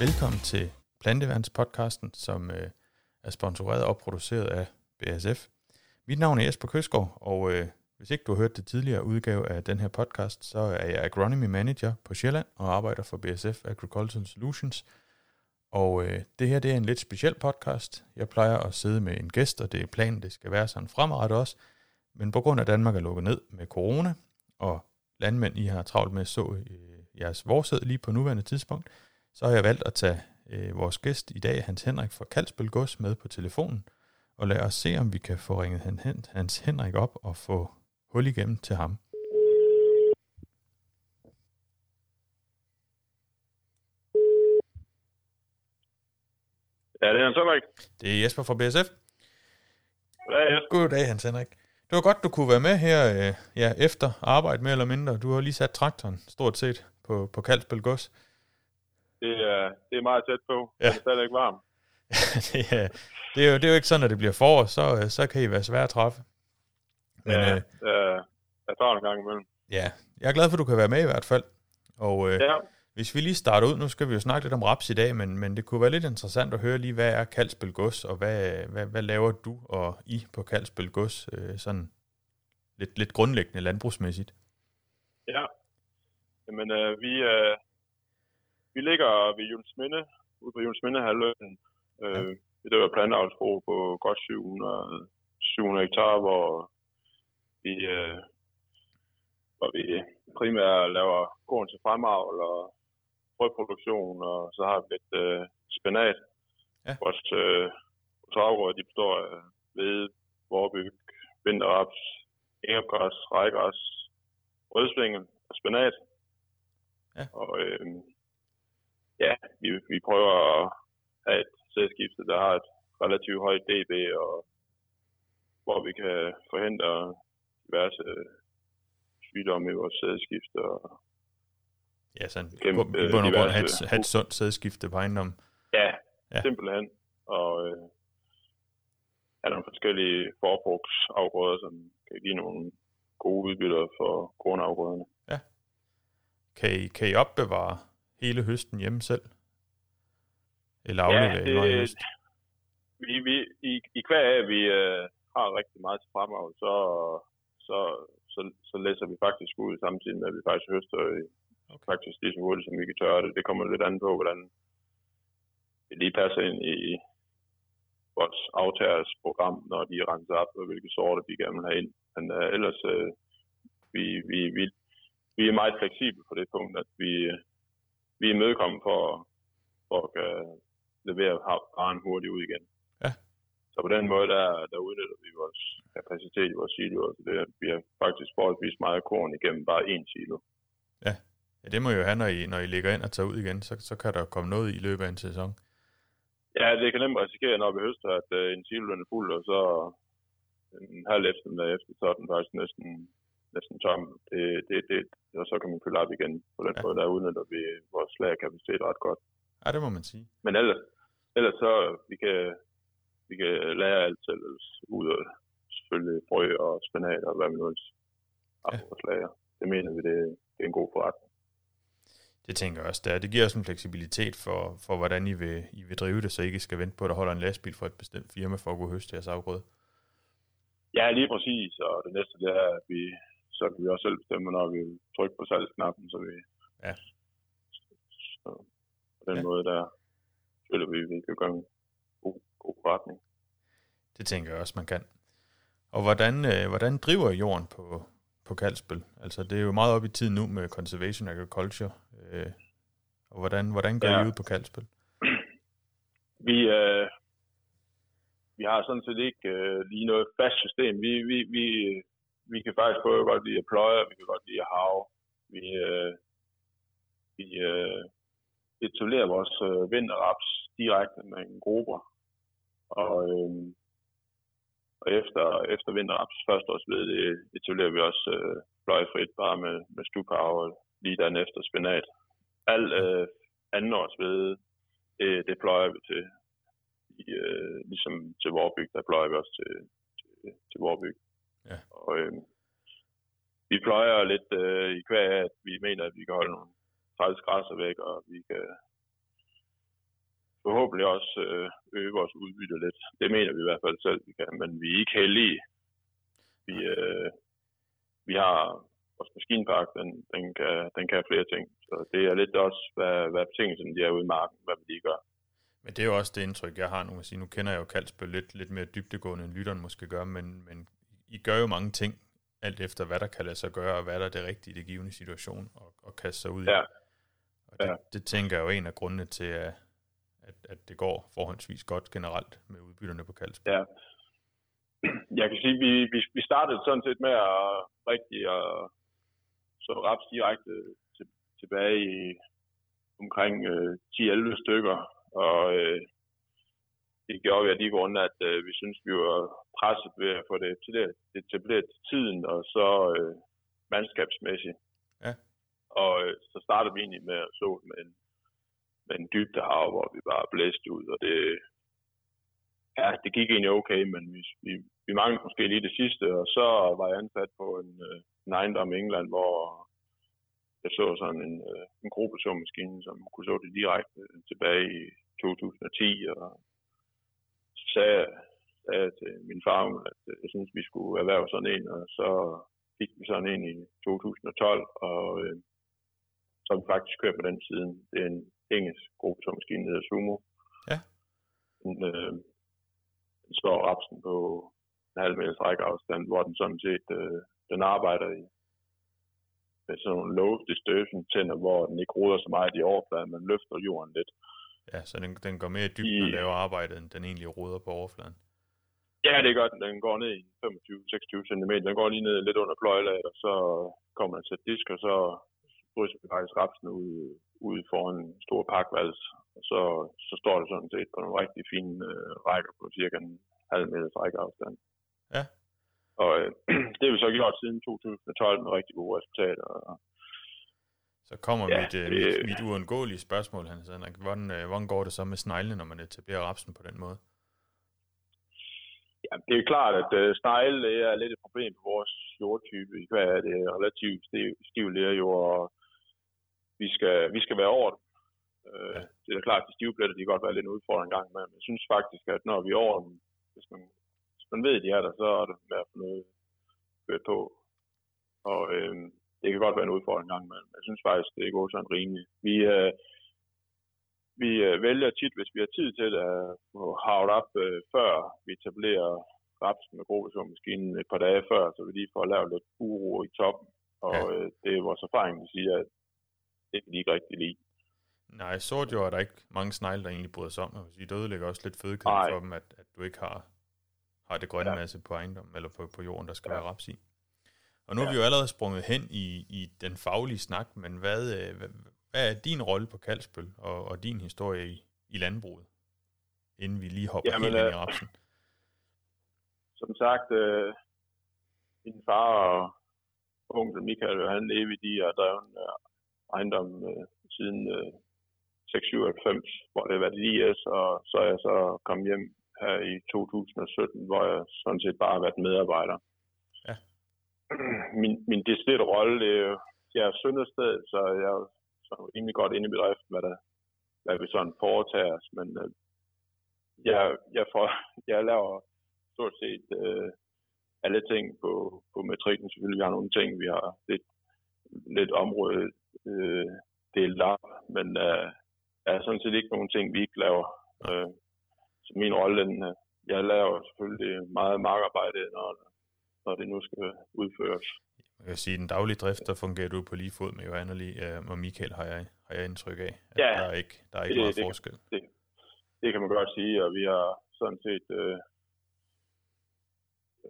Velkommen til Planteværnspodcasten, som øh, er sponsoreret og produceret af BASF. Mit navn er Jesper Køsgaard, og øh, hvis ikke du har hørt det tidligere udgave af den her podcast, så er jeg Agronomy Manager på Sjælland og arbejder for BASF Agricultural Solutions. Og øh, det her det er en lidt speciel podcast. Jeg plejer at sidde med en gæst, og det er planen, det skal være sådan fremadrettet også. Men på grund af, at Danmark er lukket ned med corona, og landmænd, I har travlt med at så øh, jeres vorsæd lige på nuværende tidspunkt, så har jeg valgt at tage øh, vores gæst i dag, Hans Henrik fra Kalsbøl Gods, med på telefonen, og lad os se, om vi kan få ringet Hans Henrik op og få hul igennem til ham. Ja, det er Hans Henrik. Det er Jesper fra BSF. Goddag, Jesper. Goddag, Hans Henrik. Det var godt, du kunne være med her øh, ja, efter arbejde mere eller mindre. Du har lige sat traktoren stort set på, på Kalsbøl Gods. Det er, det er meget tæt på. Ja. Det er stadig ikke varmt. det, er, det, er jo, det er jo ikke sådan, at det bliver forår, så, øh, så kan I være svære at træffe. Men, ja, øh, jeg tager en gang imellem. Ja, jeg er glad for, at du kan være med i hvert fald. Og øh, ja. hvis vi lige starter ud, nu skal vi jo snakke lidt om raps i dag, men, men det kunne være lidt interessant at høre lige, hvad er Kalsbøl Gods, og hvad, hvad, hvad laver du og I på Kalsbøl Gods, øh, sådan lidt, lidt grundlæggende landbrugsmæssigt? Ja, jamen øh, vi, øh, vi ligger ved Julesminde, ude på Julesminde halvøen. Øh, ja. Det er planteavlsbrug på godt 700, 700 hektar, hvor vi, øh, hvor vi primært laver korn til fremavl og frøproduktion, og så har vi lidt øh, spinat. Ja. Vores øh, de består af hvede, vorbyg, vinterraps, engepgræs, rejgræs, rødsvingel og spinat. Ja. Og øh, ja, vi, vi prøver at have et sædskifte, der har et relativt højt DB, og hvor vi kan forhindre diverse sygdomme i vores sædskifte. Og ja, sådan gennem, i bund og grund have et, have et sundt sædskifte på ejendommen. Ja, ja, simpelthen. Og øh, er der nogle forskellige forbrugsafgrøder, som kan give nogle gode udbytter for kornafgrøderne. Ja. Kan I, kan I opbevare hele høsten hjemme selv? Eller aflevere ja, det, i høst? Vi, vi, i, I hver af, vi øh, har rigtig meget til fremavl, så så, så, så læser vi faktisk ud samtidig med, at vi faktisk høster okay. faktisk lige så hurtigt, som vi kan tørre det. Det kommer lidt an på, hvordan det lige passer ind i vores aftagers når de renser op, og hvilke sorter de gerne vil have ind. Men uh, ellers, uh, vi, vi, vi, vi er meget fleksible på det punkt, at vi, vi er medkommet for, for at uh, levere varen hurtigt ud igen. Så på den måde, der, der udnytter vi vores kapacitet i vores siloer. Så det, vi har faktisk forholdsvis meget korn igennem bare én silo. Ja. ja, det må I jo have, når I, når I ligger ind og tager ud igen. Så, så kan der komme noget i løbet af en sæson. Ja, det kan nemt risikere, når vi høster, at uh, en silo er fuld, og så en halv eftermiddag efter, så er den faktisk næsten, næsten tom. Det, det, det, og så kan man fylde op igen. På den ja. måde, der udnytter vi vores lagerkapacitet ret godt. Ja, det må man sige. Men ellers, ellers så, vi kan, vi kan lære alt selv, ud af selvfølgelig frø og spinat og hvad man nu ellers ja. lager. Det mener vi, det, det er en god forretning. Det tænker jeg også, det, er. det giver også en fleksibilitet for, for hvordan I vil, I vil drive det, så I ikke skal vente på, at der holder en lastbil for et bestemt firma for at gå høste jeres afgrøde. Ja, lige præcis, og det næste det er, at vi, så kan vi også selv bestemme, når vi trykker på salgsknappen, så vi... Ja. Så på den ja. måde, der føler vi, at vi kan gøre god, god forretning. Det tænker jeg også, man kan. Og hvordan, øh, hvordan driver jorden på, på Kalsbøl? Altså, det er jo meget op i tiden nu med conservation agriculture. Øh, og hvordan, hvordan gør ja. I ud på Kalsbøl? Vi, øh, vi har sådan set ikke øh, lige noget fast system. Vi, vi, vi, vi kan faktisk både godt lide at pløje, vi kan godt lide at have. Vi, øh, vi øh, etablerer vores øh, vinterraps direkte med en grupper. Og, øh, og efter, efter vinterraps første års ved, det etablerer vi også øh, fløjfrit bare med, med stupav og lige dernæst efter spinat. Al øh, anden års ved, det, det pløjer vi til. I, øh, ligesom til Vorbyg, der pløjer vi også til, til, til Vorbyg. Ja. Og, øh, vi pløjer lidt øh, i af, at vi mener, at vi kan holde nogle træls græsser væk, og vi kan forhåbentlig også øh, øge vores udbytte lidt. Det mener vi i hvert fald selv, vi kan, men vi er ikke heldige. Vi, øh, vi har vores maskinpark, den, den, kan, den kan flere ting. Så det er lidt også, hvad, hvad betingelserne de er ude i marken, hvad vi lige gør. Men det er jo også det indtryk, jeg har nu. Sige, nu kender jeg jo Kalsbøl lidt, lidt mere dybdegående, end lytteren måske gør, men, men I gør jo mange ting, alt efter hvad der kan lade sig gøre, og hvad der er det rigtige i det givende situation, og, og kaste sig ud i. Ja. Og det, Ja. det tænker jeg jo en af grundene til, at, at, at det går forholdsvis godt generelt med udbytterne på Kalsbøl. Ja. Jeg kan sige, vi, vi, vi startede sådan set med at rigtig at så raps direkte til, tilbage i omkring øh, 10-11 stykker, og øh, det gjorde vi af de grunde, at øh, vi synes, vi var presset ved at få det etableret, etableret til tiden, og så øh, mandskabsmæssigt. Ja. Og øh, så startede vi egentlig med at så med en, med en dybde hav, hvor vi bare blæste ud, og det, ja, det gik egentlig okay, men vi, vi, vi manglede måske lige det sidste, og så var jeg ansat på en, øh, en ejendom i England, hvor jeg så sådan en, øh, en gruppesummaskine, som kunne så det direkte tilbage i 2010, og så sagde, sagde til min far, at øh, jeg synes, vi skulle erhverve sådan en, og så fik vi sådan en i 2012, og øh, så har vi faktisk kørt på den siden. Det er en engelsk gruppesummaskine, der hedder Sumo. Ja. Den, øh, den slår rapsen på en halv meters rækkeafstand, hvor den sådan set, øh, den arbejder i med sådan nogle low distortion tænder, hvor den ikke ruder så meget i overfladen, men løfter jorden lidt. Ja, så den, den går mere i dybden og I- laver arbejdet, end den egentlig ruder på overfladen. Ja, det gør den. Den går ned i 25-26 cm. Den går lige ned lidt under pløjelaget, og så kommer den til disk, og så drysser vi faktisk rapsen ud, ud foran en stor pakvals. Og så, så står det sådan set på nogle rigtig fine øh, rækker på cirka en halv meters rækkeafstand. Ja. Og øh, det har vi så gjort siden 2012 med rigtig gode resultater. Og, Så kommer Ja, mit, øh, mit, mit uundgåelige spørgsmål, Hans Henrik. Hvordan, øh, hvordan går det så med sneglene, når man etablerer rapsen på den måde? Ja, det er klart, at øh, snegle er lidt et problem på vores jordtype. Hvad er det? Relativt stiv, stiv lerjord, og vi skal, vi skal være over det. Øh. Det er klart, at de stive pletter, de kan godt være lidt en udfordring en gang med, men jeg synes faktisk, at når vi er over dem, hvis man, hvis man ved, at de er der, så er det med at få noget kørt på. Og øh, det kan godt være en udfordring en gang men jeg synes faktisk, det går sådan rimeligt. Vi, øh, vi øh, vælger tit, hvis vi har tid til at få havet op, øh, før vi etablerer rapsen med gruppesummaskinen et par dage før, så vi lige får lavet lidt uro i toppen. Og Ja. øh, det er vores erfaring, der siger, at det kan de ikke rigtig lide. Nej, sort jord er der ikke mange snegle, der egentlig bryder sig om. Sige, det ødelægger også lidt fødekæden for dem, at, at du ikke har, har det grønne Ja. masse på ejendommen, eller på, på jorden, der skal Ja. være raps i. Og nu er Ja. vi jo allerede sprunget hen i, i den faglige snak, men hvad, øh, hvad, hvad er din rolle på Kalsbøl og, og din historie i, i landbruget, inden vi lige hopper Jamen, helt ind i øh, rapsen? Som sagt, øh, min far og onkel Michael, han levede de har drevet en øh, ejendom øh, siden øh, 96, hvor det har været IS, og så er jeg så kommet hjem her i 2017, hvor jeg sådan set bare har været medarbejder. Ja. Min, min rolle, det er jo, jeg er søndersted, så jeg rimelig godt inde i bedriften, hvad, der, hvad vi sådan foretager os, men øh, jeg, jeg, får, jeg laver stort set øh, alle ting på, på matrikken. Selvfølgelig vi har nogle ting, vi har lidt, lidt område øh, delt op, men øh, der er sådan set ikke nogen ting, vi ikke laver. Øh, så min rolle, den, øh, jeg laver selvfølgelig meget markarbejde, når, når det nu skal udføres. Jeg kan sige, den daglige drift, der fungerer du på lige fod med Johan og, lige, øh, og Michael, har jeg, har jeg indtryk af. At Ja. Der er ikke, der er ikke Det- meget det- forskel. Det kan man godt sige, og vi har sådan set, øh,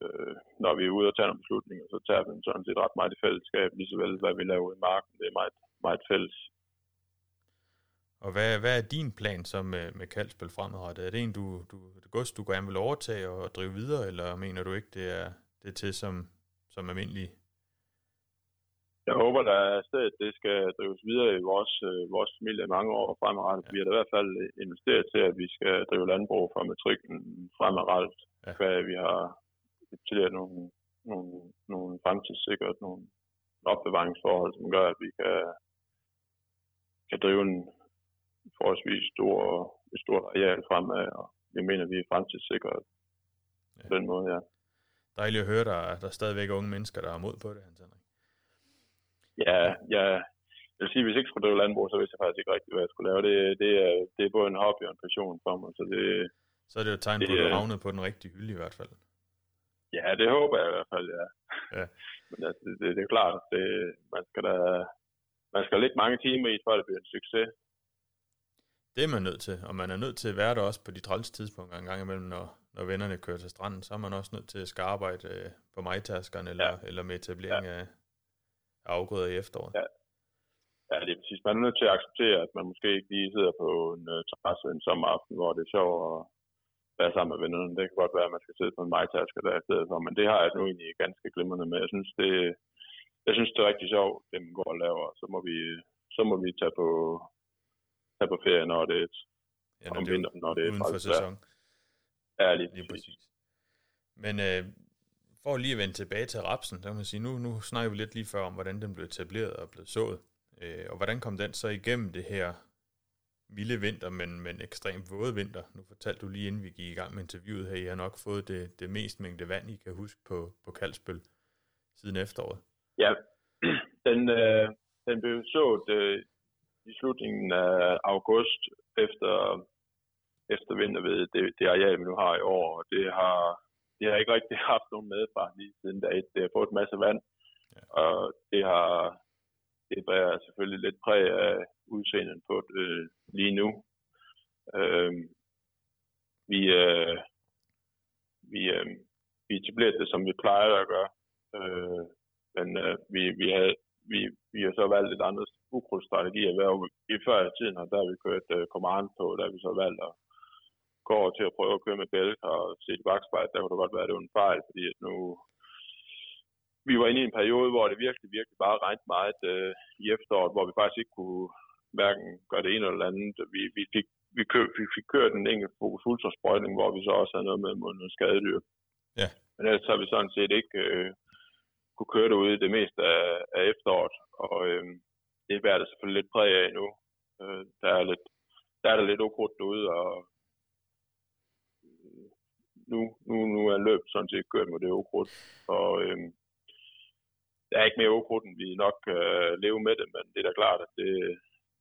øh, når vi er ude og tage nogle beslutninger, så tager vi dem sådan set ret meget i fællesskab, lige så vel, hvad vi laver i marken. Det er meget, meget fælles. Og hvad, hvad er din plan så med, med Kalsbøl fremadrettet? Er det en, du, du, det gods, du gerne vil overtage og drive videre, eller mener du ikke, det er, det er til som, som almindelig? Jeg håber, at stedet det skal drives videre i vores, øh, vores familie mange år fremadrettet. Ja. Vi har da i hvert fald investeret til, at vi skal drive landbrug fra matrikken fremadrettet. Ja. Hvad vi har etableret nogle, nogle, nogle fremtidssikret, nogle opbevaringsforhold, som gør, at vi kan, kan drive en forholdsvis stor et stort areal fremad, og vi mener, vi er fremtidssikret ja. på den måde, ja. Dejligt at høre, at der er stadigvæk unge mennesker, der har mod på det, Hans Henrik. Ja, ja, jeg vil sige, hvis jeg ikke skulle drive landbrug, så vidste jeg faktisk ikke rigtigt, hvad jeg skulle lave. Det, det, er, det er både en hobby og en passion for mig, så det... Så er det jo et tegn på, at du havnet på den rigtige hylde i hvert fald. Ja, det håber jeg i hvert fald, ja. ja. Men altså, det, det, det, er klart, det, man skal da man skal lægge mange timer i, at det bliver en succes. Det er man nødt til, og man er nødt til at være der også på de træls tidspunkter en gang imellem, når, når vennerne kører til stranden, så er man også nødt til at skal arbejde øh, på majtaskerne eller, ja. eller med etablering ja. af afgrøder i efteråret. Ja. ja, det er præcis. Man er nødt til at acceptere, at man måske ikke lige sidder på en uh, terrasse en sommeraften, hvor det er sjovt at være sammen med vennerne. Det kan godt være, at man skal sidde på en majtasker der i stedet for, men det har jeg nu egentlig ganske glimrende med. Jeg synes, det, jeg synes, det er rigtig sjovt, det man går og laver. Så må vi, så må vi tage på, tage på ferie, når det er ja, når om vinteren, når det er uden for sæson. Ja, lige, lige præcis. Men øh, for lige at vende tilbage til rapsen, der kan man sige, nu, nu snakker vi lidt lige før om, hvordan den blev etableret og blev sået. Øh, og hvordan kom den så igennem det her vilde vinter, men, men ekstremt våde vinter. Nu fortalte du lige inden vi gik i gang med interviewet her, I har nok fået det, det mest mængde vand, I kan huske på, på Kalsbøl siden efteråret. Ja, den, øh, den blev sået øh, i slutningen af august efter, efter vinterved, det, det areal, vi nu har i år. Det har, det har ikke rigtig haft nogen medfart lige siden da. Det har fået en masse vand, ja. og det har det bærer selvfølgelig lidt præg af udseendet på det øh, lige nu. Øh, vi, øh, vi, øh, vi etablerede det, som vi plejer at gøre. Øh, men øh, vi, vi, havde, vi, vi har så valgt et andet ukrudtstrategi at være i før i tiden, og der har vi kørt øh, command på, der har vi så valgt at gå over til at prøve at køre med bælk og se et bagspejl. Der kunne det godt være, at det var en fejl, fordi at nu vi var inde i en periode, hvor det virkelig, virkelig bare regnede meget øh, i efteråret, hvor vi faktisk ikke kunne hverken gøre det ene eller andet. Vi, vi, fik, vi, køb, vi fik kørt en enkelt fokus ultrasprøjtning, hvor vi så også havde noget med mod noget skadedyr. Ja. Men ellers har vi sådan set ikke øh, kunne køre derude det meste af, af efteråret, og øh, det bærer det selvfølgelig lidt præg af nu. Øh, der, er lidt, der er der lidt ukrudt derude, og nu, nu, nu er løb sådan set kørt med det ukrudt, og øh, der er ikke mere ukrudt, end vi nok øh, leve med det, men det er da klart, at det,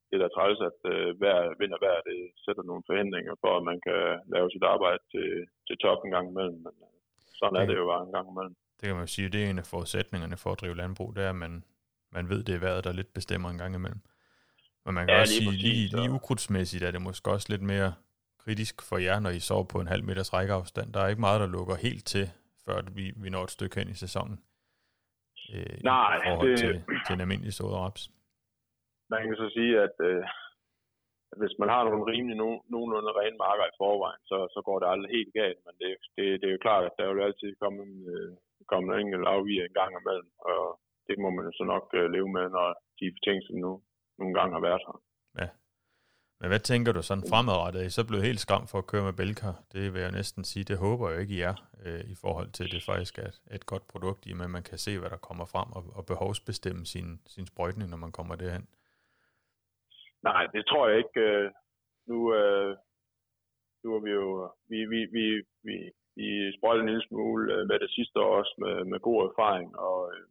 det er da træls, at øh, hver vinder hver, det sætter nogle forhindringer for, at man kan lave sit arbejde til, til top en gang imellem, men øh, sådan er det jo bare en gang imellem. Det kan man sige, det er en af forudsætningerne for at drive landbrug, det er, at man, man ved, det er vejret, der lidt bestemmer en gang imellem. Men man kan ja, også lige sige, præcis, lige, lige ukrudtsmæssigt er det måske også lidt mere kritisk for jer, når I sover på en halv meters rækkeafstand. Der er ikke meget, der lukker helt til, før vi, vi når et stykke hen i sæsonen. Øh, Nej, i forhold det... til, til en almindelig såret raps. Man kan så sige, at øh, hvis man har nogle rimelig no, nogenlunde rene marker i forvejen, så, så går det aldrig helt galt. Men det, det, det er jo klart, at der vil altid komme en, øh, komme en enkelt afviger en gang imellem. Og det må man så nok øh, leve med, når de betingelser nu nogle gange har været her. Ja. Men hvad tænker du sådan fremadrettet? I så blevet helt skræmt for at køre med bælkar? Det vil jeg næsten sige, det håber jeg ikke, I er, øh, i forhold til, at det faktisk er et godt produkt, i men man kan se, hvad der kommer frem, og, og behovsbestemme sin, sin sprøjtning, når man kommer derhen. Nej, det tror jeg ikke. Øh, nu, øh, nu er vi jo, vi, vi, vi, vi, vi sprøjtede en lille smule øh, med det sidste år også med, med god erfaring, og øh,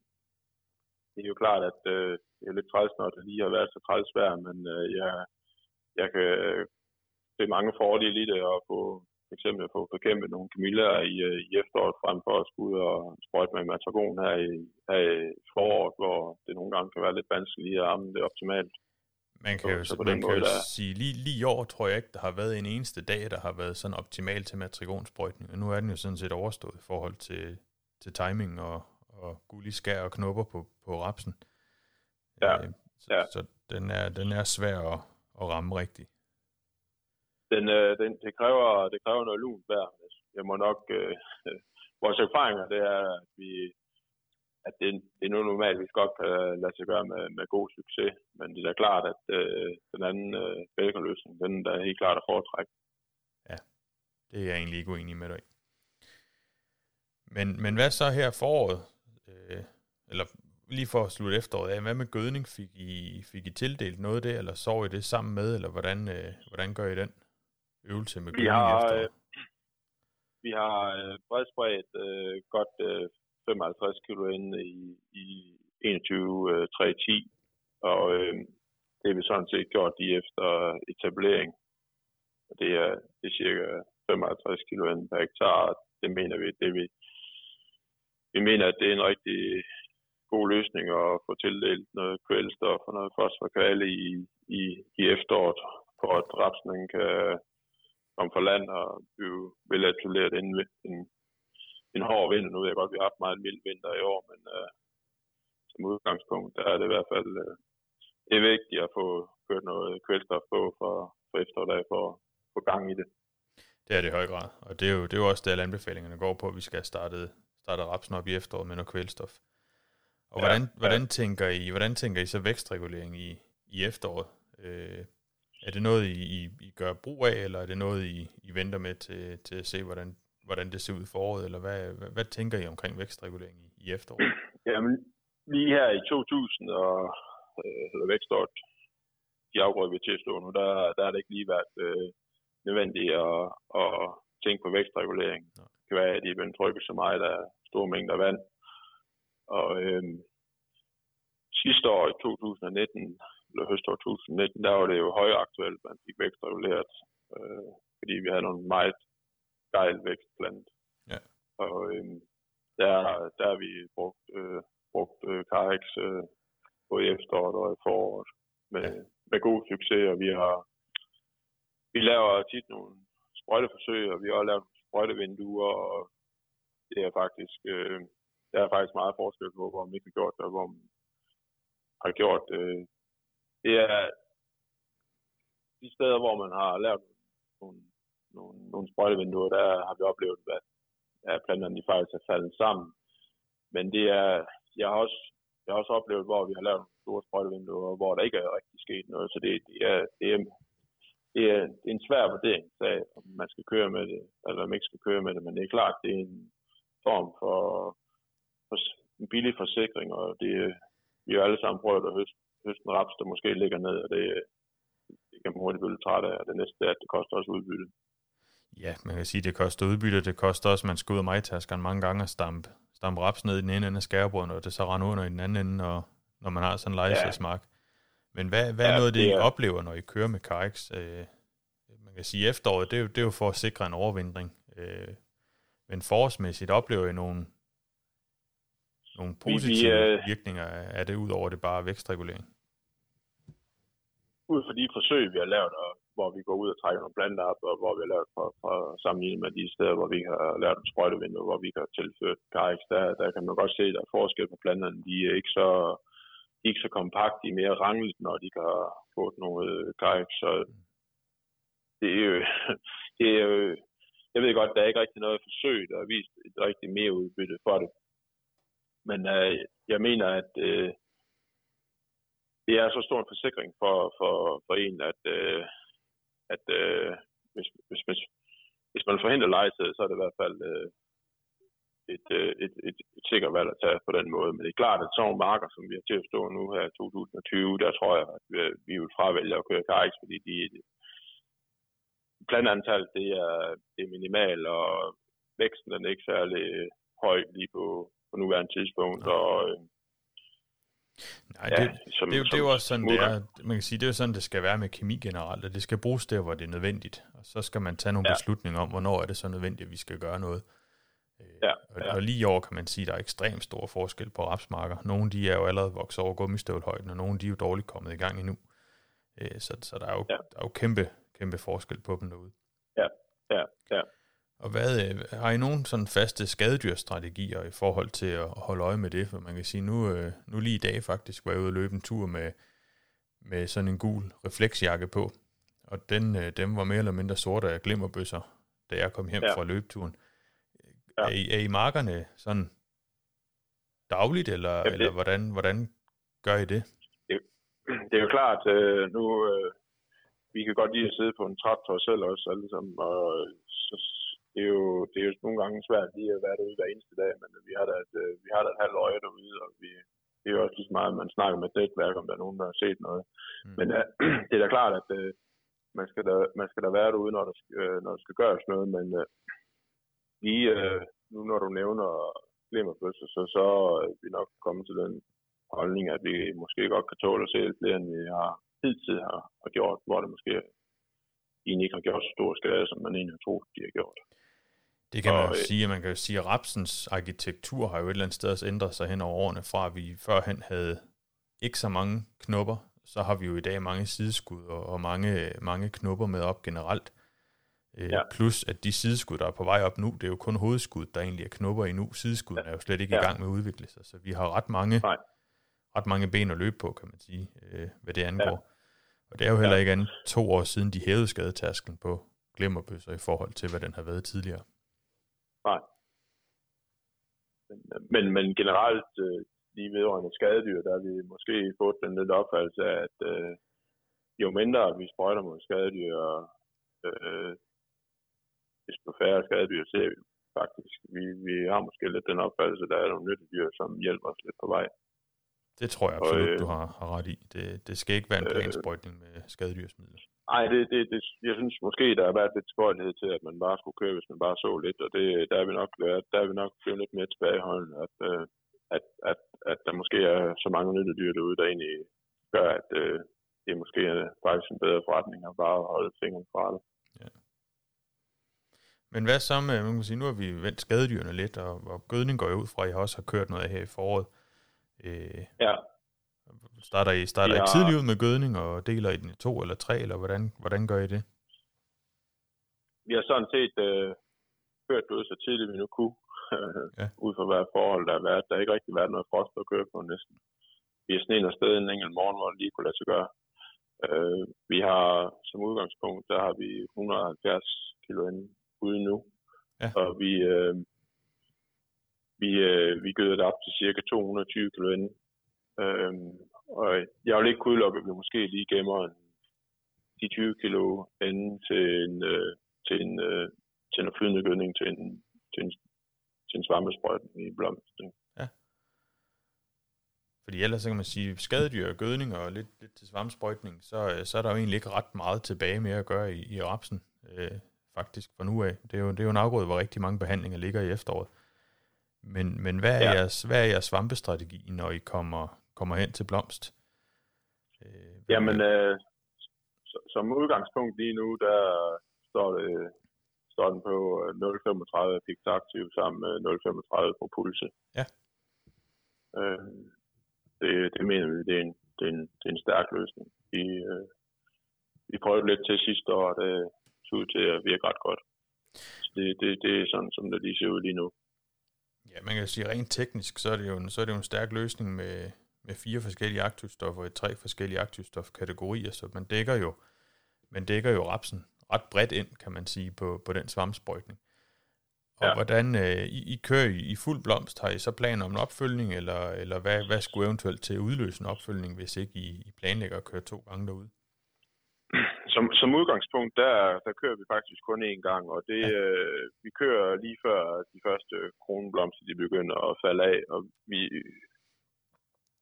det er jo klart, at øh, det er lidt træls, når det lige har været så træls vejr, men øh, jeg, jeg kan se mange fordele i det at få for eksempel få bekæmpet nogle kamiller i, øh, i efteråret, frem for at skulle ud og sprøjte med matragon her i, her i foråret, hvor det nogle gange kan være lidt vanskeligt lige at ramme det optimalt. Man kan jo, så, så man kan jo sige, lige, lige i år tror jeg ikke, der har været en eneste dag, der har været sådan optimal til matrigonsprøjtning. Og nu er den jo sådan set overstået i forhold til, til timing og, og gullig skær og knopper på, på rapsen. Ja. Øh, så, ja. så den, er, den er svær at, at ramme rigtigt. Den, øh, den, det, kræver, det kræver noget lunt vejr. Jeg må nok... Øh, vores erfaringer, det er, at vi, at det, det er nu normalt, vi godt kan lade sig gøre med, med god succes. Men det er da klart, at øh, den anden øh, bælgerløsning, den der er helt klart at foretrække. Ja, det er jeg egentlig ikke uenig med dig i. Men, men hvad så her foråret? Øh, eller lige for at slutte efteråret hvad med gødning? Fik I, fik I tildelt noget af det, eller sov I det sammen med, eller hvordan, øh, hvordan gør I den? øvelse med Vi har, øh, vi har øh, bredspredt øh, godt øh, 55 kilo inde i, i 21 øh, 310, og øh, det har vi sådan set gjort lige efter etablering. Og det er, det er cirka 55 kilo inde per hektar. Det mener vi, det vi, vi mener, at det er en rigtig god løsning at få tildelt noget kvælstof og noget fosforkvale i, i, i efteråret, for at rapsen kan komme fra land og blive velatuleret inden en, en hård vind. Nu ved jeg godt, at vi har haft meget mild vinter i år, men uh, som udgangspunkt, der er det i hvert fald uh, det er vigtigt at få kørt noget kvælstof på for, for efteråret for at få gang i det. Det er det i høj grad, og det er jo, det er jo også der, anbefalingerne går på, at vi skal starte, starte rapsen op i efteråret med noget kvælstof. Og ja, hvordan, ja. hvordan, tænker I, hvordan tænker I så vækstregulering i, i efteråret? Øh, er det noget, I, I, I gør brug af, eller er det noget, I, I venter med til, til at se, hvordan, hvordan det ser ud for året, eller hvad, hvad, hvad tænker I omkring vækstregulering i, i efteråret? Jamen, lige her i 2000 og øh, eller vækståret, de afgrøder vi til stå nu, der, der har det ikke lige været øh, nødvendigt at, at tænke på vækstregulering. Ja. Det kan være, at de vil trykke så meget af store mængder vand, og øh, sidste år i 2019, eller høstår 2019, der var det jo højaktuelt, man fik vækstreguleret, øh, fordi vi havde nogle meget gejl vækstplant. Ja. Og øh, der, der har vi brugt, øh, brugt øh, Carex øh, både i efteråret og i foråret med, ja. med god succes, og vi har vi laver tit nogle sprøjteforsøg, og vi har også lavet sprøjtevinduer, og det er faktisk øh, der er faktisk meget forskel på, hvor man ikke har gjort det, og hvor man har gjort. Øh, det er de steder, hvor man har lavet nogle, nogle, nogle sprøjtevinduer, der har vi oplevet, at, at planterne de faktisk er faldet sammen. Men det er, jeg har også, jeg har også oplevet, hvor vi har lavet store sprøjtevinduer, hvor der ikke er rigtig sket noget. Så det, det, er, det, er, det, er, det er en svær vurdering, af, om man skal køre med det, eller om man ikke skal køre med det. Men det er klart, det er en form for en billig forsikring, og det, vi har alle sammen prøvet at høste, høste en raps, der måske ligger ned, og det, det kan man hurtigt blive træt af, og det næste er, at det koster også udbytte. Ja, man kan sige, at det koster udbytte, det koster også, at man skal ud af majtaskeren mange gange og stampe, stampe raps ned i den ene ende af skærbrøden, og det så render under i den anden ende, og, når man har sådan en lejesæsmark. Ja. Men hvad, hvad ja, er noget det, I er... oplever, når I kører med Carex? Øh, man kan sige, efteråret, det er, jo, det er jo for at sikre en overvindring. Øh, men forårsmæssigt oplever I nogle, nogle positive vi, vi, øh, virkninger af det, ud over det bare vækstregulering? Ud fra de forsøg, vi har lavet, og hvor vi går ud og trækker nogle planter op, og hvor vi har lavet for, for sammenlignet med de steder, hvor vi har lavet en sprøjtevindue, hvor vi har tilført Carex, der, der kan man godt se, at der er forskel på planterne. De er ikke så, de er ikke så kompakt, de er mere ranglet, når de kan få noget Carex. Så det er jo, det er jo jeg ved godt, der er ikke rigtig noget forsøg, der har vist et rigtig mere udbytte for det. Men øh, jeg mener, at øh, det er så stor en forsikring for, for, for en, at, øh, at øh, hvis, hvis, hvis, hvis man forhindrer lejetid, så er det i hvert fald øh, et, øh, et, et, et sikkert valg at tage på den måde. Men det er klart, at sådan marker, som vi har til at stå nu her i 2020, der tror jeg, at vi, vi vil fravælge at køre Carex, fordi de, plantantal det er, det er minimal, og væksten den er ikke særlig øh, høj lige på, på nuværende tidspunkt. Ja. Og, øh, Nej, det, ja, som, det, er jo, det er jo også sådan, det er, man kan sige, det er jo sådan, det skal være med kemi generelt, at det skal bruges der, hvor det er nødvendigt. Og så skal man tage nogle ja. beslutninger om, hvornår er det så nødvendigt, at vi skal gøre noget. Øh, ja, og, ja. og lige i år kan man sige, at der er ekstremt stor forskel på rapsmarker. Nogle de er jo allerede vokset over gummistøvlhøjden, og nogle de er jo dårligt kommet i gang endnu. Øh, så, så der, er jo, ja. der er jo kæmpe, kæmpe forskel på dem derude. Og hvad, øh, har I nogen sådan faste skadedyrstrategier i forhold til at holde øje med det? For man kan sige, nu, øh, nu lige i dag faktisk var jeg ude og løbe en tur med, med sådan en gul refleksjakke på. Og den, øh, dem var mere eller mindre sorte af glimmerbøsser, da jeg kom hjem ja. fra løbeturen. Ja. Er, I, er I markerne sådan dagligt, eller, ja, det, eller hvordan, hvordan gør I det? det? Det er jo klart, nu, vi kan godt lide at sidde på en traktor selv også alle sammen, og det, er jo, det er jo nogle gange svært lige at være derude hver eneste dag, men vi har da et, øh, vi har da et halvt øje derude, og vi, det er jo også lige så meget, at man snakker med et netværk, om der er nogen, der har set noget. Mm. Men uh, det er da klart, at man skal da, man skal da være derude, når der, øh, når der skal gøres noget, men øh, lige øh, nu når du nævner glimmerbøsser, så, så er vi nok kommet til den holdning, at vi måske godt kan tåle at se lidt flere, end vi har hidtil har, har gjort, hvor det måske egentlig ikke har gjort så stor skade, som man egentlig har troet, de har gjort. Det kan man jo sige, man kan jo sige, at rapsens arkitektur har jo et eller andet sted også ændret sig hen over årene, fra at vi førhen havde ikke så mange knopper, så har vi jo i dag mange sideskud og, og mange, mange knopper med op generelt. Øh, ja. Plus at de sideskud, der er på vej op nu, det er jo kun hovedskud, der egentlig er knopper i nu. Sideskudene ja. er jo slet ikke ja. i gang med at udvikle sig, så vi har ret mange, ret mange ben at løbe på, kan man sige, øh, hvad det angår. Ja. Og det er jo heller ikke andet to år siden, de hævede skadetærsken på glemmerbøsser i forhold til, hvad den har været tidligere. Nej. Men, men generelt, øh, lige vedrørende skadedyr, der har vi måske fået den lidt opfattelse af, at øh, jo mindre vi sprøjter mod skadedyr, øh, desto færre skadedyr ser vi faktisk. Vi, vi har måske lidt den opfattelse, at der er nogle nyttedyr, som hjælper os lidt på vej. Det tror jeg absolut, og, øh, du har, har ret i. Det, det skal ikke være en plansprøjtning med skadedyrsmidler. Nej, det, det, det, jeg synes måske, der har været lidt spøjlighed til, at man bare skulle købe, hvis man bare så lidt, og det, der er vi nok, der er vi nok blevet lidt mere tilbageholdende, at, øh, at, at, at der måske er så mange nyttedyr derude, der egentlig gør, at øh, det måske er faktisk en bedre forretning at bare holde fingeren fra det. Ja. Men hvad så med, man kan sige, nu har vi vendt skadedyrene lidt, og, og gødning går jo ud fra, at I også har kørt noget af her i foråret. Øh, ja. Starter I, starter ja. I tidligt ud med gødning, og deler I den i to eller tre, eller hvordan, hvordan gør I det? Vi har sådan set øh, kørt ud så tidligt vi nu kunne, ja. ud fra hvad forhold der har været. Der har ikke rigtig været noget frost at køre på næsten. Vi har sneet afsted en enkelt morgen, hvor det lige kunne lade sig gøre. Øh, vi har som udgangspunkt, der har vi 170 kilo inde ude nu. Ja. Og vi, øh, vi, øh, vi gøder det op til cirka 220 kilo inde. Og jeg vil ikke kunne udelukke, at vi måske lige gemmer en, de 20 kilo inden til en, øh, til en, øh, til en flydende gødning til en, til en, til en svampesprøjtning i blomsten. Ja. Fordi ellers så kan man sige, skadedyr og gødning og lidt, lidt til svampesprøjtning, så, øh, så er der jo egentlig ikke ret meget tilbage med at gøre i, i rapsen, øh, faktisk fra nu af. Det er, jo, det er jo en afgrøde, hvor rigtig mange behandlinger ligger i efteråret. Men, men hvad, er ja. jeres, hvad er jeres svampestrategi, når I kommer, kommer hen til blomst? Øh, Jamen, øh, som udgangspunkt lige nu, der står, det, står den på 0,35 Pix Aktiv sammen med 0,35 på Pulse. Ja. Øh, det, det mener vi, det er en, det er en, det er en stærk løsning. Vi, øh, vi prøvede lidt til sidste år, og det så ud til at virke ret godt. Så det, det, det er sådan, som det lige ser ud lige nu. Ja, man kan sige rent teknisk, så er det jo en, så er det jo en stærk løsning med, med fire forskellige aktivstoffer i tre forskellige aktivstofkategorier, så man dækker jo, man dækker jo rapsen ret bredt ind, kan man sige, på, på den svampsprøjtning. Og ja. hvordan, øh, I, I kører I, i fuld blomst, har I så planer om en opfølgning, eller, eller hvad, hvad skulle eventuelt til at udløse en opfølgning, hvis ikke I, I planlægger at køre to gange derude? Som, som udgangspunkt, der, der kører vi faktisk kun én gang, og det, ja. øh, vi kører lige før de første kronblomster de begynder at falde af, og vi,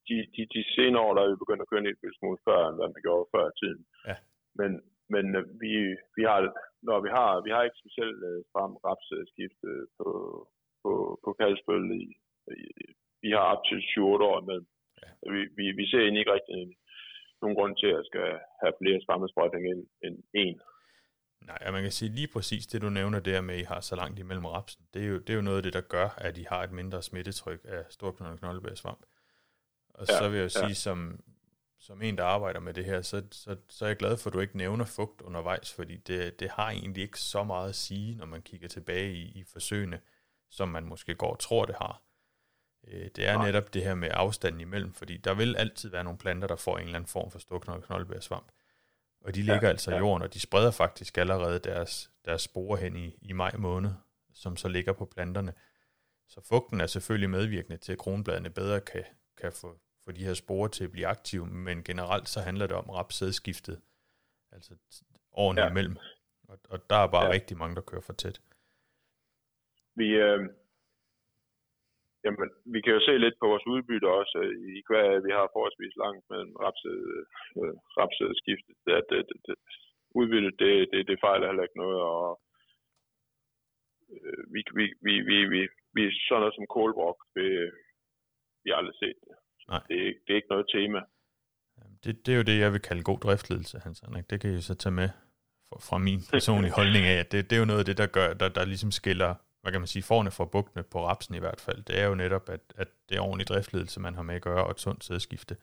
de, de, de senere år, der er vi begyndt at køre en lille smule før, end hvad man gjorde før i tiden. Ja. Men, men øh, vi, vi har, når vi har, vi har ikke specielt øh, frem rapsskifte på, på, på kaldsbøl i, i, vi har op til 7-8 år imellem. Ja. Vi, vi, vi ser egentlig ikke rigtig nogen grund til, at jeg skal have flere svammesprøjtninger end, end en. Nej, man kan sige lige præcis det, du nævner der med, at I har så langt imellem rapsen. Det er jo, det er jo noget af det, der gør, at I har et mindre smittetryk af storknold og knoldebærsvamp. Og ja, så vil jeg jo ja. sige, som, som en, der arbejder med det her, så, så, så er jeg glad for, at du ikke nævner fugt undervejs, fordi det, det har egentlig ikke så meget at sige, når man kigger tilbage i, i forsøgene, som man måske går og tror, det har. Øh, det er netop det her med afstanden imellem, fordi der vil altid være nogle planter, der får en eller anden form for storknold knoldebærsvamp. Og de ligger ja, altså i jorden, og de spreder faktisk allerede deres, deres sporer hen i, i maj måned, som så ligger på planterne. Så fugten er selvfølgelig medvirkende til, at kronbladene bedre kan, kan få, få de her sporer til at blive aktive, men generelt så handler det om rapsædskiftet, altså årene ja. imellem. Og, og der er bare ja. rigtig mange, der kører for tæt. Vi, øh, Jamen, vi kan jo se lidt på vores udbytte også, i hvad vi har forholdsvis langt mellem rapset, øh, rapset skiftet. Det, det, det, det, udbyttet, det, det, det fejler heller ikke noget, og øh, vi, vi, vi, vi, vi, vi sådan noget som Kohlbrock, det, vi har aldrig set det. Nej. Det, det er ikke noget tema. Det, det er jo det, jeg vil kalde god driftledelse, Hans Henrik. Det kan I så tage med fra min personlige holdning af, at det, det er jo noget af det, der gør, der, der ligesom skiller, hvad kan man sige, forne fra bugtene på rapsen i hvert fald. Det er jo netop, at, at det er ordentlig driftledelse, man har med at gøre, og et sundt sædskifte.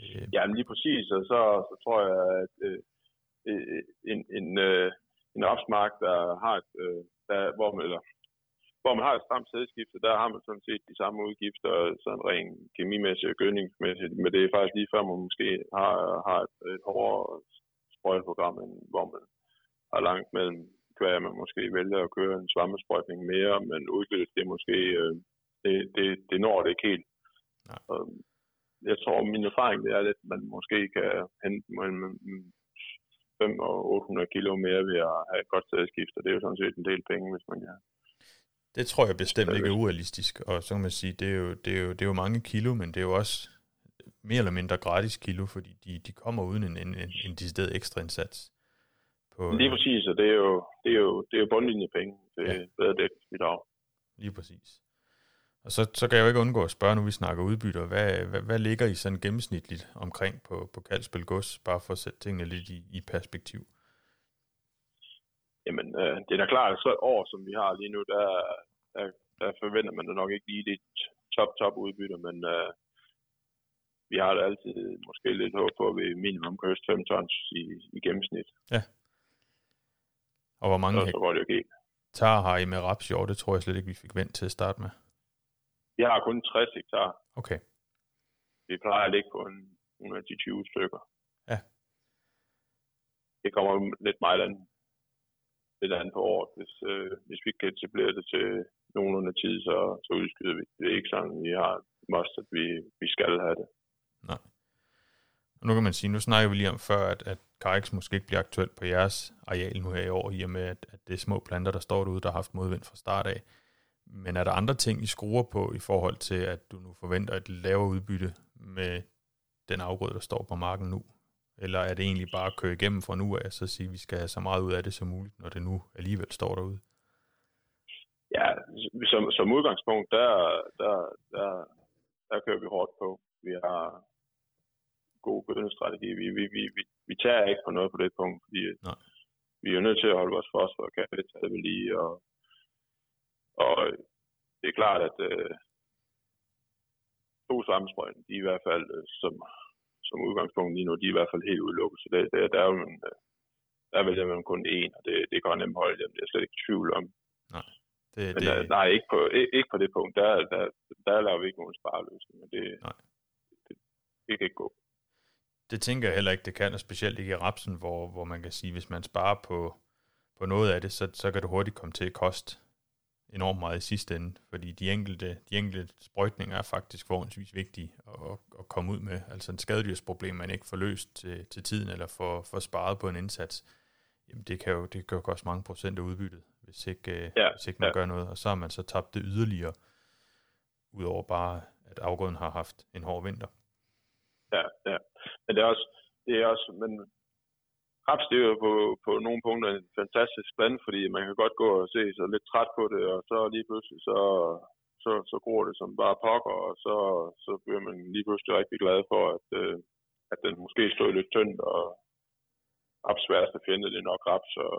Øh. Ja, men lige præcis, og så, så tror jeg, at øh, øh en, en, øh, en rapsmark, der har et, øh, der, hvor man, eller, hvor man har et stramt sædskifte, der har man sådan set de samme udgifter, sådan rent kemimæssigt og gødningsmæssigt, men det er faktisk lige før, man måske har, har et, et hårdere sprøjteprogram, end hvor man har langt mellem hver man måske vælger at køre en svammesprøjtning mere, men udbyttet det måske, øh, det, det, det når det ikke helt. Ja. Og jeg tror, min erfaring det er lidt, at man måske kan hente mellem 5 og 800 kilo mere ved at have et godt sædskift, og det er jo sådan set en del penge, hvis man kan. Det tror jeg bestemt ikke er urealistisk, og så kan man sige, det er, jo, det, er jo, det er jo mange kilo, men det er jo også mere eller mindre gratis kilo, fordi de, de kommer uden en, en, en, en decideret ekstra indsats. På, Lige præcis, og det er jo, det er jo, det er jo bundlinjepenge. Det er ja. bedre det bidrag. Lige præcis. Og så, så kan jeg jo ikke undgå at spørge, nu vi snakker udbytter, hvad, hvad, hvad ligger I sådan gennemsnitligt omkring på, på Kalspil Gods, bare for at sætte tingene lidt i, i perspektiv? Jamen, øh, det er da klart, at så et år, som vi har lige nu, der, der, der forventer man da nok ikke lige det top, top udbytter, men øh, vi har da altid måske lidt håb på, at vi minimum kan 5 tons i, i gennemsnit. Ja. Og hvor mange så, så går det jo tager har I med raps i år? Det tror jeg slet ikke, vi fik vendt til at starte med. Jeg har kun 60 hektar. Okay. Vi plejer at ligge på en 120 stykker. Ja. Det kommer lidt meget an, lidt an på året. Hvis, øh, hvis vi kan etablere det til nogenlunde tid, så, så udskyder vi. Det er ikke sådan, vi har must, at vi, vi skal have det. Nej. Og nu kan man sige, nu snakker vi lige om før, at, at Carix måske ikke bliver aktuelt på jeres areal nu her i år, i og med, at, at det er små planter, der står derude, der har haft modvind fra start af. Men er der andre ting, I skruer på i forhold til, at du nu forventer et lavere udbytte med den afgrøde, der står på marken nu? Eller er det egentlig bare at køre igennem fra nu af, så sige, at vi skal have så meget ud af det som muligt, når det nu alligevel står derude? Ja, som, som udgangspunkt, der, der, der, der kører vi hårdt på. Vi har god gødningsstrategi. Vi, vi, vi, vi, vi tager ikke på noget på det punkt, fordi Nej. vi er nødt til at holde vores fosfor og kapital ved lige, og og det er klart, at øh, to sammensprøjten, de er i hvert fald øh, som, som udgangspunkt lige nu, de er i hvert fald helt udelukket. Så det, det, der er jo en, øh, der vælger man kun én, og det, det kan nemt holde dem. Det er slet ikke tvivl om. Nej. Det, Men det... nej, ikke på, ikke på det punkt. Der, der, der laver vi ikke nogen spareløsning. Det, nej. Det, det kan ikke gå. Det tænker jeg heller ikke, det kan, og specielt ikke i rapsen, hvor, hvor man kan sige, hvis man sparer på, på noget af det, så, så kan det hurtigt komme til at koste enormt meget i sidste ende, fordi de enkelte, de enkelte sprøjtninger er faktisk forholdsvis vigtige at, at komme ud med. Altså en skadedyrsproblem, man ikke får løst til, til tiden, eller får, får sparet på en indsats, jamen det kan jo, det kan jo koste mange procent af udbyttet, hvis ikke, øh, ja, hvis ikke man ja. gør noget. Og så har man så tabt det yderligere, udover bare, at afgrøden har haft en hård vinter. Ja, ja. Men det er også, det er også men Raps det er jo på, på nogle punkter en fantastisk bland, fordi man kan godt gå og se sig lidt træt på det, og så lige pludselig så, så, så gror det som bare pokker, og så, så bliver man lige pludselig rigtig glad for, at, øh, at den måske stod lidt tyndt, og raps værste fjende, det er nok raps, og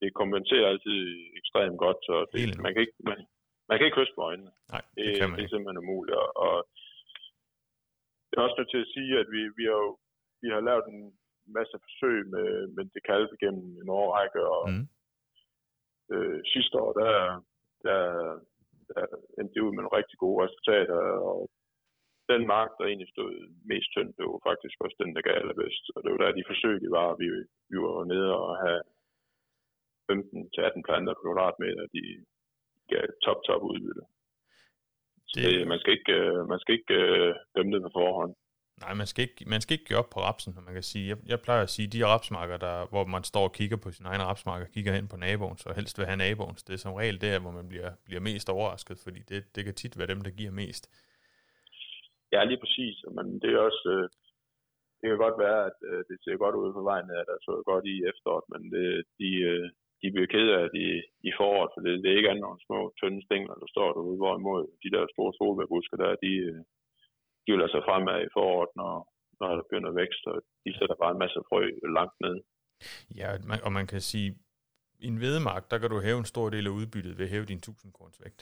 det kompenserer altid ekstremt godt, så det, man, kan ikke, man, man kan ikke kysse på øjnene. Nej, det, det, kan man det er simpelthen umuligt, og, og jeg er også nødt til at sige, at vi, vi har vi har lavet en masse forsøg med, med det kalde gennem en årrække, og mm. øh, sidste år, der, der, der endte det ud med nogle rigtig gode resultater, og den mark, der egentlig stod mest tyndt, det var faktisk også den, der gav allerbedst. Og det var der, de forsøg, de var. Vi, vi var nede og have 15-18 planter på kvadratmeter, de gav top, top udbytte. Så det, man skal ikke, øh, man skal ikke øh, dømme det på forhånd. Nej, man skal ikke, man skal ikke give op på rapsen, man kan sige. Jeg, jeg plejer at sige, de rapsmarker, der, hvor man står og kigger på sin egen rapsmarker, kigger hen på naboen, så helst vil have naboen. Det er som regel der, hvor man bliver, bliver mest overrasket, fordi det, det kan tit være dem, der giver mest. Ja, lige præcis. Men det er også, øh, det kan godt være, at øh, det ser godt ud på vejen, at der så godt i efteråret, men det, de, øh, de bliver ked af det i, i foråret, for det, det er ikke andet nogle små, tynde stængler, der står derude, hvorimod de der store solbærbusker der, de, øh, de vil altså fremad i foråret, når, når der begynder vækst, og de sætter bare en masse frø langt ned. Ja, og man kan sige, i en vedemark, der kan du hæve en stor del af udbyttet ved at hæve din 1000 korns vægt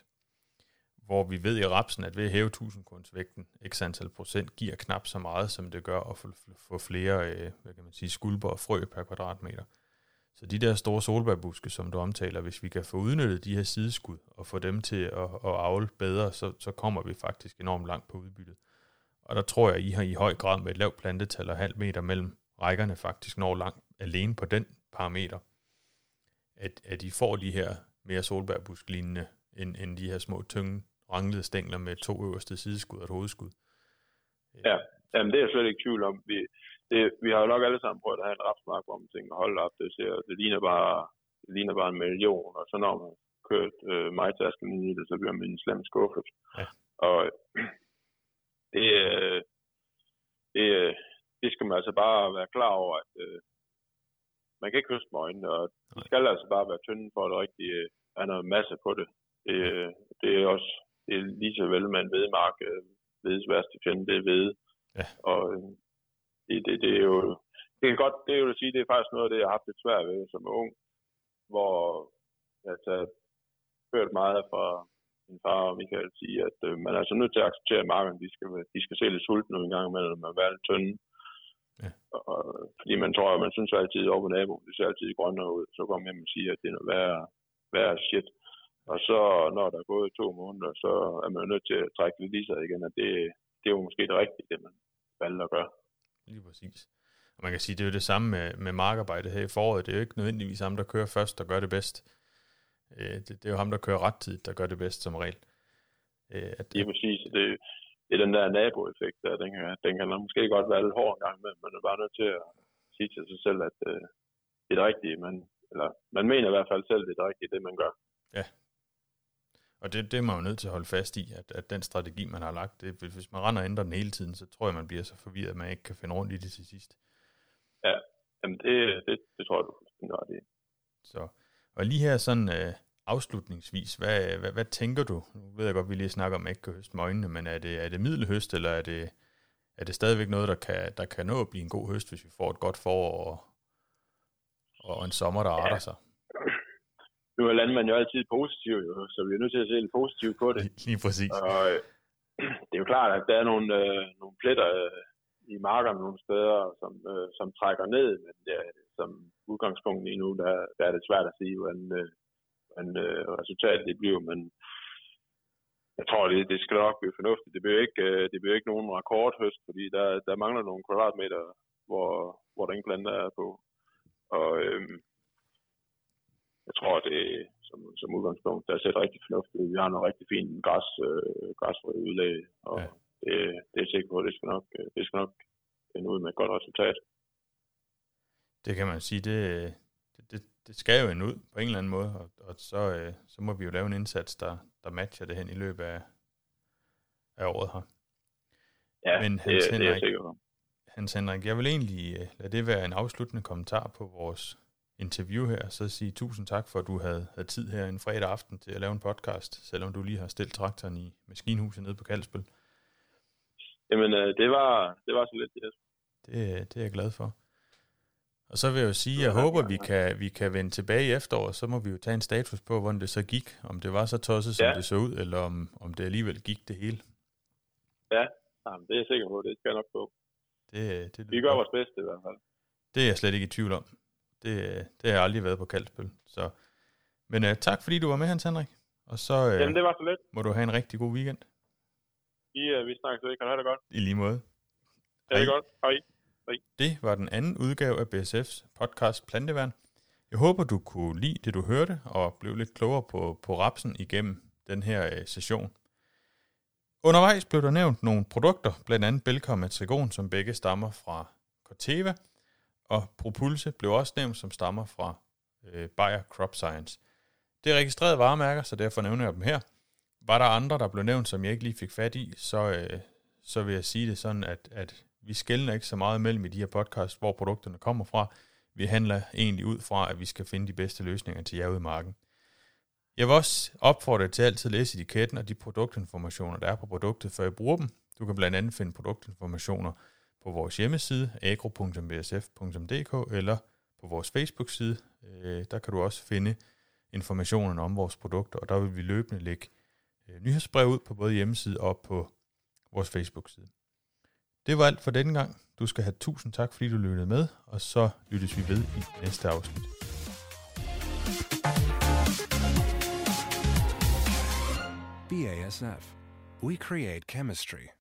hvor vi ved i rapsen, at ved at hæve 1000 vægten x antal procent, giver knap så meget, som det gør at få, få flere øh, hvad kan man sige, skulper og frø per kvadratmeter. Så de der store solbærbuske, som du omtaler, hvis vi kan få udnyttet de her sideskud og få dem til at, at avle bedre, så, så kommer vi faktisk enormt langt på udbyttet. Og der tror jeg, I har i høj grad med et lavt plantetal og halv meter mellem rækkerne faktisk når langt alene på den parameter, at, at I får de her mere solbærbusklignende, end, end de her små tynge ranglede stængler med to øverste sideskud og et hovedskud. Ja, Jamen, det er jeg slet ikke tvivl om. Vi, det, vi har jo nok alle sammen prøvet at have en rapsmark, hvor man tænker, hold op, det, ser, det, ligner bare, det ligner bare en million, og så når man kørt øh, majtasken i det, så bliver man slem skuffet. Ja. Og det, øh, det, øh, det skal man altså bare være klar over, at øh, man kan ikke høste med øjnene, og de skal altså bare være tynde for, at der rigtig øh, er noget masse på det. Det, øh, det er også det er lige så vel med en vedmark, øh, vedes værste fjende, det er vede. Ja. Og øh, det, det, det, er jo, det kan godt, det at sige, det er faktisk noget af det, jeg har haft lidt svært ved som ung, hvor jeg har hørt meget fra min far og Michael sige, at øh, man er altså nødt til at acceptere, at markerne de skal, de skal se lidt sultne nogle gange imellem, og være lidt tynde. Ja. Og, fordi man tror, at man synes altid over på naboen, det ser altid grønnere ud. Så kommer man hjem og siger, at det er noget værre, værre shit. Og så, når der er gået to måneder, så er man nødt til at trække lidt i sig igen, og det, det er jo måske det rigtige, det man valgte at gøre. Lige præcis. Og man kan sige, det er jo det samme med, med markarbejde her i foråret. Det er jo ikke nødvendigvis ham, der kører først, der gør det bedst. Øh, det, det er jo ham, der kører ret tid, der gør det bedst som regel. Øh, at, det er præcis. Det, det er den der naboeffekt, der, den, kan, den kan måske godt være lidt hård en gang, men man er bare nødt til at sige til sig selv, at øh, det er det rigtige. Man, eller, man mener i hvert fald selv, det er det rigtige, det man gør. Ja, og det, det er man jo nødt til at holde fast i, at, at den strategi, man har lagt, det, hvis man render og ændrer den hele tiden, så tror jeg, man bliver så forvirret, at man ikke kan finde rundt i det til sidst. Ja, jamen det, det, det tror jeg, du er det. Så, og lige her sådan øh, afslutningsvis, hvad, hvad, hvad tænker du? Nu ved jeg godt, vi lige snakker om, at ikke kan høste med øjnene, men er det, er det middelhøst, eller er det, er det stadigvæk noget, der kan, der kan nå at blive en god høst, hvis vi får et godt forår og, og en sommer, der arter ja. sig? Nu er landmanden jo altid positiv, jo, så vi er nødt til at se lidt positivt på det. Lige præcis. Og øh, det er jo klart, at der er nogle, øh, nogle pletter øh, i markerne nogle steder, som, øh, som trækker ned, men det er, som udgangspunkt lige nu, der, der er det svært at sige, hvordan, øh, hvordan øh, resultatet det bliver, men jeg tror, det, det skal nok blive fornuftigt. Det bliver ikke, øh, det bliver ikke nogen rekordhøst, fordi der, der mangler nogle kvadratmeter, hvor, hvor den plante er på. Og øh, jeg tror, det som, som udgangspunkt, der ser rigtig fornuftigt Vi har noget rigtig fint græs, øh, græsfrø og ja. det, det er sikkert på, at det skal nok, øh, det skal nok ende ud med et godt resultat. Det kan man sige, det, det, det skal jo ende ud på en eller anden måde, og, og så, øh, så må vi jo lave en indsats, der, der matcher det hen i løbet af, af året her. Ja, Men Hans det, Henrik, det er jeg sikker på. Hans Henrik, jeg vil egentlig øh, lade det være en afsluttende kommentar på vores interview her, så sige tusind tak for, at du havde, havde tid her en fredag aften til at lave en podcast, selvom du lige har stillet traktoren i maskinhuset nede på Kalsbøl. Jamen, øh, det var, det var så lidt, yes. Det, det er jeg glad for. Og så vil jeg jo sige, jeg håber, vi kan, vi kan vende tilbage i efteråret, så må vi jo tage en status på, hvordan det så gik. Om det var så tosset, som ja. det så ud, eller om, om det alligevel gik det hele. Ja, jamen, det er jeg sikker på, det skal jeg nok få. Det, det vi gør vores bedste i hvert fald. Det er jeg slet ikke i tvivl om. Det, det har jeg aldrig været på Kaldspil. Så. Men uh, tak fordi du var med, Hans Henrik. Og så uh, Jamen, det var så let. må du have en rigtig god weekend. Vi, uh, vi snakkes ved. Kan du have det godt? I lige måde. Det er godt. Hej. Hej. Det var den anden udgave af BSF's podcast Planteværn. Jeg håber, du kunne lide det, du hørte, og blev lidt klogere på, på rapsen igennem den her uh, session. Undervejs blev der nævnt nogle produkter, blandt andet Belkom og Trigon, som begge stammer fra Corteva – og Propulse blev også nævnt som stammer fra øh, Bayer Crop Science. Det er registrerede varemærker, så derfor nævner jeg dem her. Var der andre, der blev nævnt, som jeg ikke lige fik fat i, så, øh, så vil jeg sige det sådan, at, at Vi skældner ikke så meget mellem i de her podcasts, hvor produkterne kommer fra. Vi handler egentlig ud fra, at vi skal finde de bedste løsninger til jer i marken. Jeg vil også opfordre dig til altid at læse etiketten og de produktinformationer, der er på produktet, før I bruger dem. Du kan blandt andet finde produktinformationer på vores hjemmeside, agro.bsf.dk, eller på vores Facebook-side. Øh, der kan du også finde informationerne om vores produkter, og der vil vi løbende lægge øh, nyhedsbrev ud på både hjemmeside og på vores Facebook-side. Det var alt for denne gang. Du skal have tusind tak, fordi du lyttede med, og så lyttes vi ved i næste afsnit. BASF. We create chemistry.